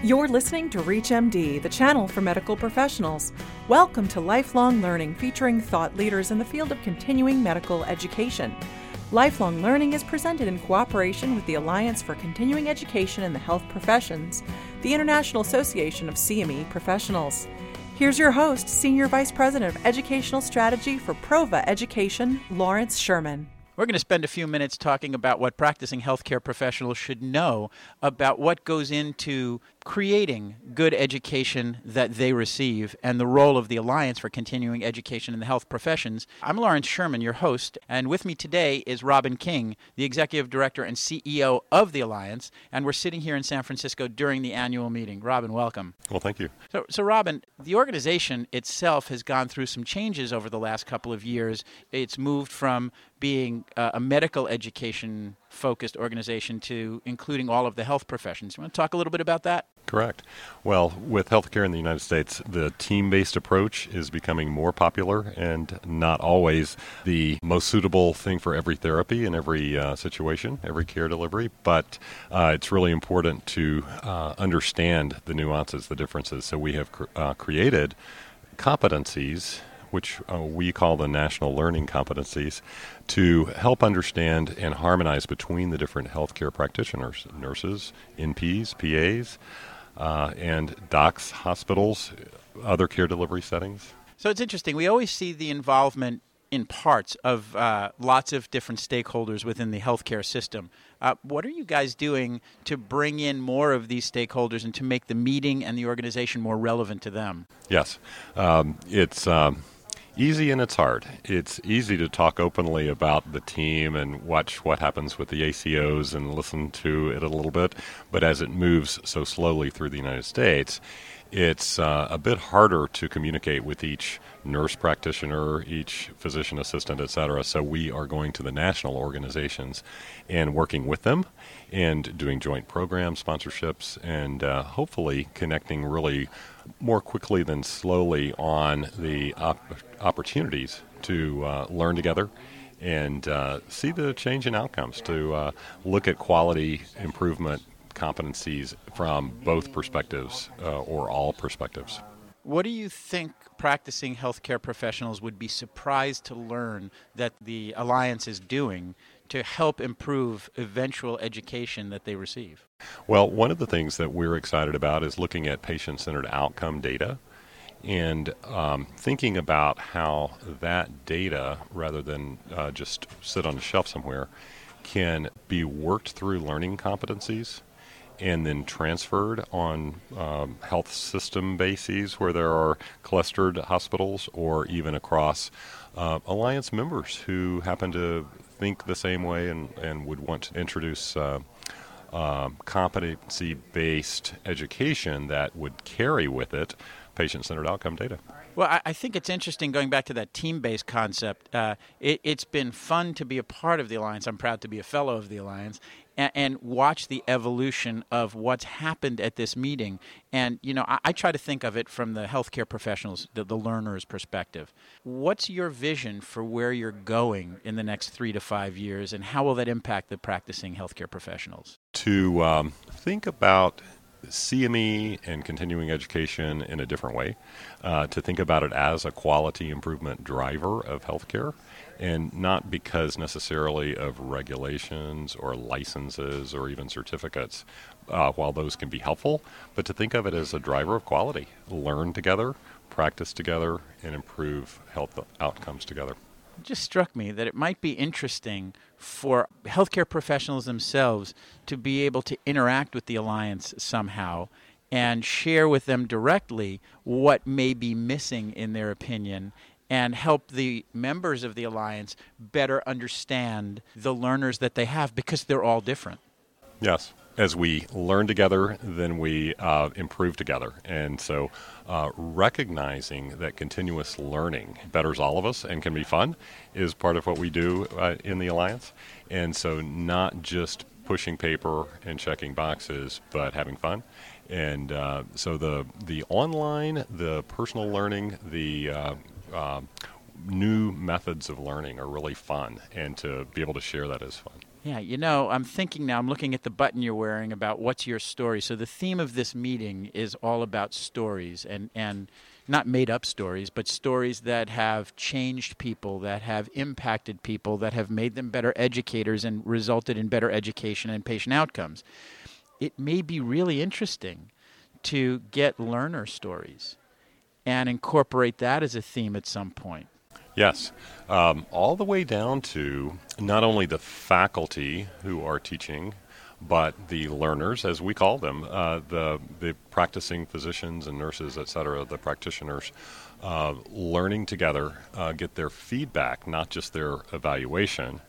You're listening to ReachMD, the channel for medical professionals. Welcome to Lifelong Learning, featuring thought leaders in the field of continuing medical education. Lifelong Learning is presented in cooperation with the Alliance for Continuing Education in the Health Professions, the International Association of CME Professionals. Here's your host, Senior Vice President of Educational Strategy for Prova Education, Lawrence Sherman. We're going to spend a few minutes talking about what practicing healthcare professionals should know about what goes into creating good education that they receive and the role of the Alliance for Continuing Education in the Health Professions. I'm Lawrence Sherman, your host, and with me today is Robin King, the Executive Director and CEO of the Alliance, and we're sitting here in San Francisco during the annual meeting. Robin, welcome. Well, thank you. So, so Robin, the organization itself has gone through some changes over the last couple of years. It's moved from being uh, a medical education focused organization to including all of the health professions. You want to talk a little bit about that? Correct. Well, with healthcare in the United States, the team based approach is becoming more popular and not always the most suitable thing for every therapy and every uh, situation, every care delivery. But uh, it's really important to uh, understand the nuances, the differences. So we have cr- uh, created competencies which uh, we call the national learning competencies, to help understand and harmonize between the different healthcare practitioners, nurses, NPs, PAs, uh, and docs, hospitals, other care delivery settings. So it's interesting. We always see the involvement in parts of uh, lots of different stakeholders within the healthcare system. Uh, what are you guys doing to bring in more of these stakeholders and to make the meeting and the organization more relevant to them? Yes, um, it's. Um, easy and it's hard. It's easy to talk openly about the team and watch what happens with the ACOs and listen to it a little bit, but as it moves so slowly through the United States, it's uh, a bit harder to communicate with each nurse practitioner, each physician assistant, et cetera. So we are going to the national organizations and working with them and doing joint programs, sponsorships and uh, hopefully connecting really more quickly than slowly on the op- opportunities to uh, learn together and uh, see the change in outcomes, to uh, look at quality improvement competencies from both perspectives uh, or all perspectives. What do you think practicing healthcare professionals would be surprised to learn that the Alliance is doing to help improve eventual education that they receive? Well, one of the things that we're excited about is looking at patient centered outcome data and um, thinking about how that data, rather than uh, just sit on a shelf somewhere, can be worked through learning competencies and then transferred on um, health system bases where there are clustered hospitals or even across uh, alliance members who happen to think the same way and, and would want to introduce uh, uh, competency based education that would carry with it patient centered outcome data. Well, I, I, think it's interesting going back to that team based concept. Uh, it, has been fun to be a part of the Alliance. I'm proud to be a fellow of the Alliance and, and watch the evolution of what's happened at this meeting. And, you know, I, I try to think of it from the healthcare professionals, the, the learner's perspective. What's your vision for where you're going in the next three to five years, and how will that impact the practicing healthcare professionals? To um, think about CME and continuing education in a different way, uh, to think about it as a quality improvement driver of healthcare and not because necessarily of regulations or licenses or even certificates, uh, while those can be helpful, but to think of it as a driver of quality. Learn together, practice together, and improve health outcomes together. It just struck me that it might be interesting for healthcare professionals themselves to be able to interact with the Alliance somehow and share with them directly what may be missing in their opinion and help the members of the alliance better understand the learners that they have because they're all different. Yes. As we learn together, then we uh, improve together. And so, uh, recognizing that continuous learning betters all of us and can be fun is part of what we do uh, in the Alliance. And so, not just pushing paper and checking boxes, but having fun. And uh, so, the, the online, the personal learning, the uh, um, new methods of learning are really fun, and to be able to share that is fun. Yeah, you know, I'm thinking now, I'm looking at the button you're wearing about what's your story. So the theme of this meeting is all about stories and, and not made up stories, but stories that have changed people, that have impacted people, that have made them better educators and resulted in better education and patient outcomes. It may be really interesting to get learner stories and incorporate that as a theme at some point. Yes, um, all the way down to not only the faculty who are teaching, but the learners, as we call them, uh, the the practicing physicians and nurses, et cetera, the practitioners, uh, learning together, uh, get their feedback, not just their evaluation,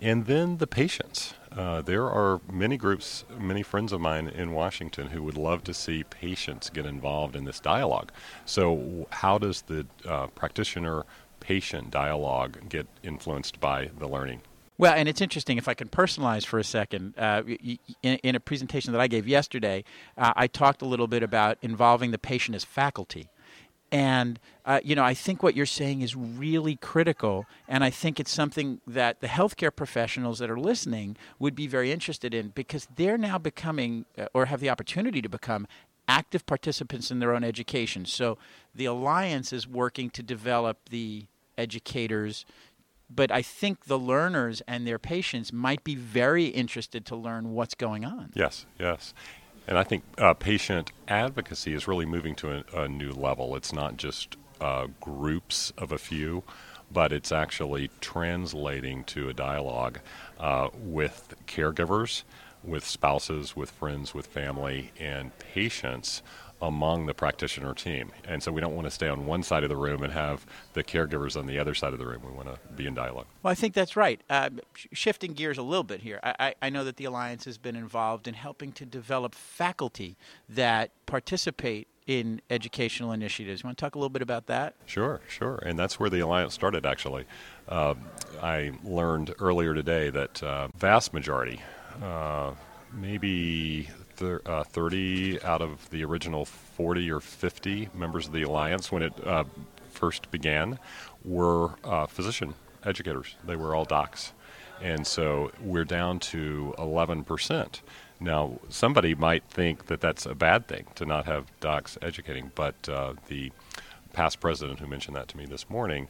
and then the patients. Uh, there are many groups, many friends of mine in Washington who would love to see patients get involved in this dialogue. So, how does the uh, practitioner patient dialogue get influenced by the learning? Well, and it's interesting if I can personalize for a second. Uh, in, in, a presentation that I gave yesterday, uh, I talked a little bit about involving the patient as faculty. And, uh, you know, I think what you're saying is really critical. And I think it's something that the healthcare professionals that are listening would be very interested in because they're now becoming uh, or have the opportunity to become active participants in their own education. So the Alliance is working to develop the educators but I think the learners and their patients might be very interested to learn what's going on. Yes, yes. And I think uh, patient advocacy is really moving to a, a new level. It's not just uh, groups of a few, but it's actually translating to a dialogue uh, with caregivers, with spouses, with friends, with family, and patients among the practitioner team. And so we don't want to stay on one side of the room and have the caregivers on the other side of the room. We want to be in dialogue. Well, I think that's right. Uh, sh- shifting gears a little bit here, I-, I know that the Alliance has been involved in helping to develop faculty that participate in educational initiatives. You want to talk a little bit about that? Sure, sure. And that's where the Alliance started, actually. Uh, I learned earlier today that uh, vast majority, uh, maybe thir- uh, 30 out of the original 40 or 50 members of the alliance when it uh, first began were uh, physician educators. They were all docs. And so we're down to 11%. Now, somebody might think that that's a bad thing to not have docs educating, but the past president who mentioned that to me this morning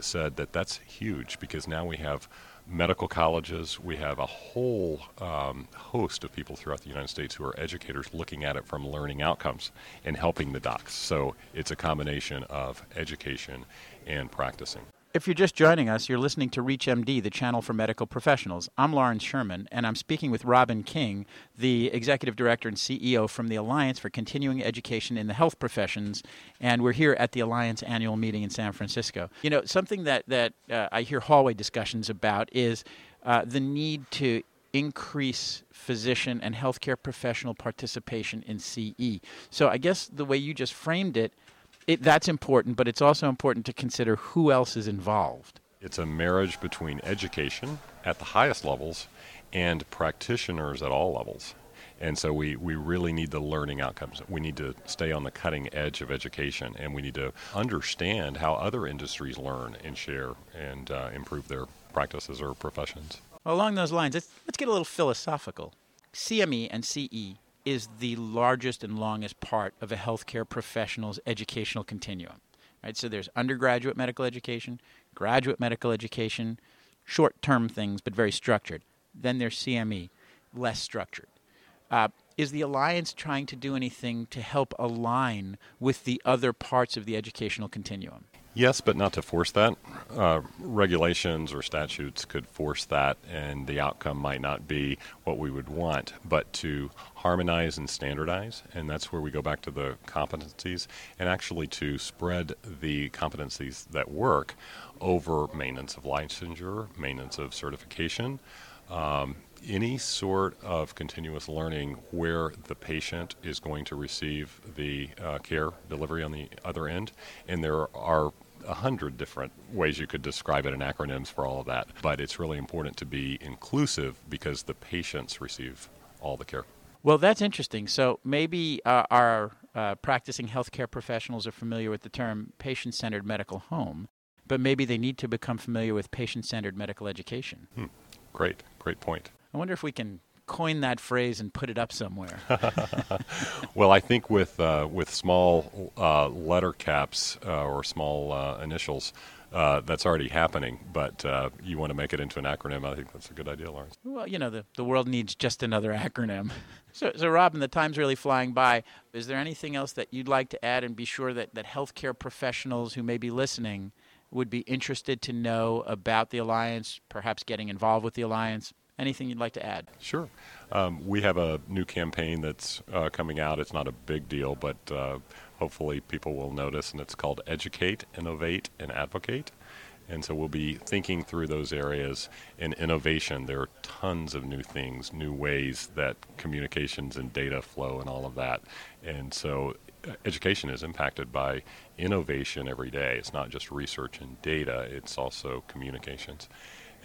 said that that's huge because now we have medical colleges. We have a whole um, host of people throughout the United States who are educators looking at it from learning outcomes and helping the docs. So it's a combination of education and practicing. If you're just joining us, you're listening to ReachMD, the channel for medical professionals. I'm Lawrence Sherman, and I'm speaking with Robin King, the Executive Director and CEO from the Alliance for Continuing Education in the Health Professions, and we're here at the Alliance annual meeting in San Francisco. You know, something that, that uh, I hear hallway discussions about is uh, the need to increase physician and healthcare professional participation in CE. So I guess the way you just framed it – it, that's important, but it's also important to consider who else is involved. It's a marriage between education at the highest levels and practitioners at all levels. And so we, we really need the learning outcomes. We need to stay on the cutting edge of education, and we need to understand how other industries learn and share and uh, improve their practices or professions. Well, along those lines, let's, let's get a little philosophical. CME and CE is the largest and longest part of a healthcare professional's educational continuum. Right? So there's undergraduate medical education, graduate medical education, short term things, but very structured. Then there's CME, less structured. Uh, is the Alliance trying to do anything to help align with the other parts of the educational continuum? Yes, but not to force that. Uh, regulations or statutes could force that, and the outcome might not be what we would want. But to harmonize and standardize, and that's where we go back to the competencies, and actually to spread the competencies that work over maintenance of licensure, maintenance of certification. Um, any sort of continuous learning where the patient is going to receive the uh, care delivery on the other end, and there are a hundred different ways you could describe it in acronyms for all of that. But it's really important to be inclusive because the patients receive all the care. Well, that's interesting. So maybe uh, our uh, practicing healthcare professionals are familiar with the term patient centered medical home, but maybe they need to become familiar with patient centered medical education. Hmm. great, great point. I wonder if we can coin that phrase and put it up somewhere. well, I think with uh, with small uh, letter caps uh, or small uh, initials, uh, that's already happening. But uh, you want to make it into an acronym. I think that's a good idea, Lawrence. Well, you know, the, the world needs just another acronym. So, so, Robin, the time's really flying by. Is there anything else that you'd like to add and be sure that, that healthcare professionals who may be listening would be interested to know about the Alliance, perhaps getting involved with the Alliance? Anything you'd like to add? Sure. Um, we have a new campaign that's uh, coming out. It's not a big deal, but uh, hopefully people will notice, and it's called Educate, Innovate, and Advocate. And so we'll be thinking through those areas in innovation. There are tons of new things, new ways that communications and data flow, and all of that. And so uh, education is impacted by innovation every day. It's not just research and data, it's also communications.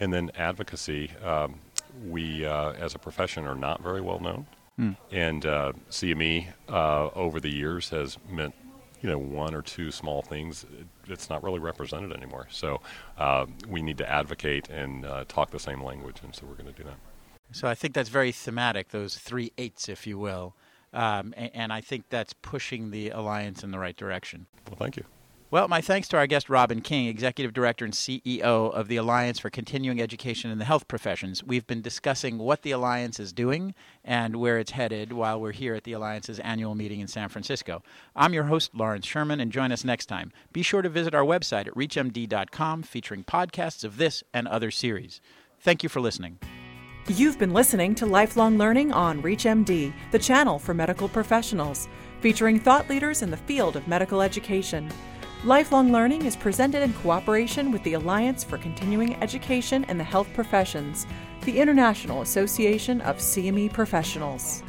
And then advocacy. Um, we, uh, as a profession, are not very well known. Mm. And uh, CME uh, over the years has meant, you know, one or two small things. It's not really represented anymore. So uh, we need to advocate and uh, talk the same language, and so we're going to do that. So I think that's very thematic, those three eights, if you will. Um, and, and I think that's pushing the alliance in the right direction. Well, thank you. Well, my thanks to our guest, Robin King, Executive Director and CEO of the Alliance for Continuing Education in the Health Professions. We've been discussing what the Alliance is doing and where it's headed while we're here at the Alliance's annual meeting in San Francisco. I'm your host, Lawrence Sherman, and join us next time. Be sure to visit our website at reachmd.com featuring podcasts of this and other series. Thank you for listening. You've been listening to Lifelong Learning on ReachMD, the channel for medical professionals, featuring thought leaders in the field of medical education. Lifelong Learning is presented in cooperation with the Alliance for Continuing Education in the Health Professions, the International Association of CME Professionals.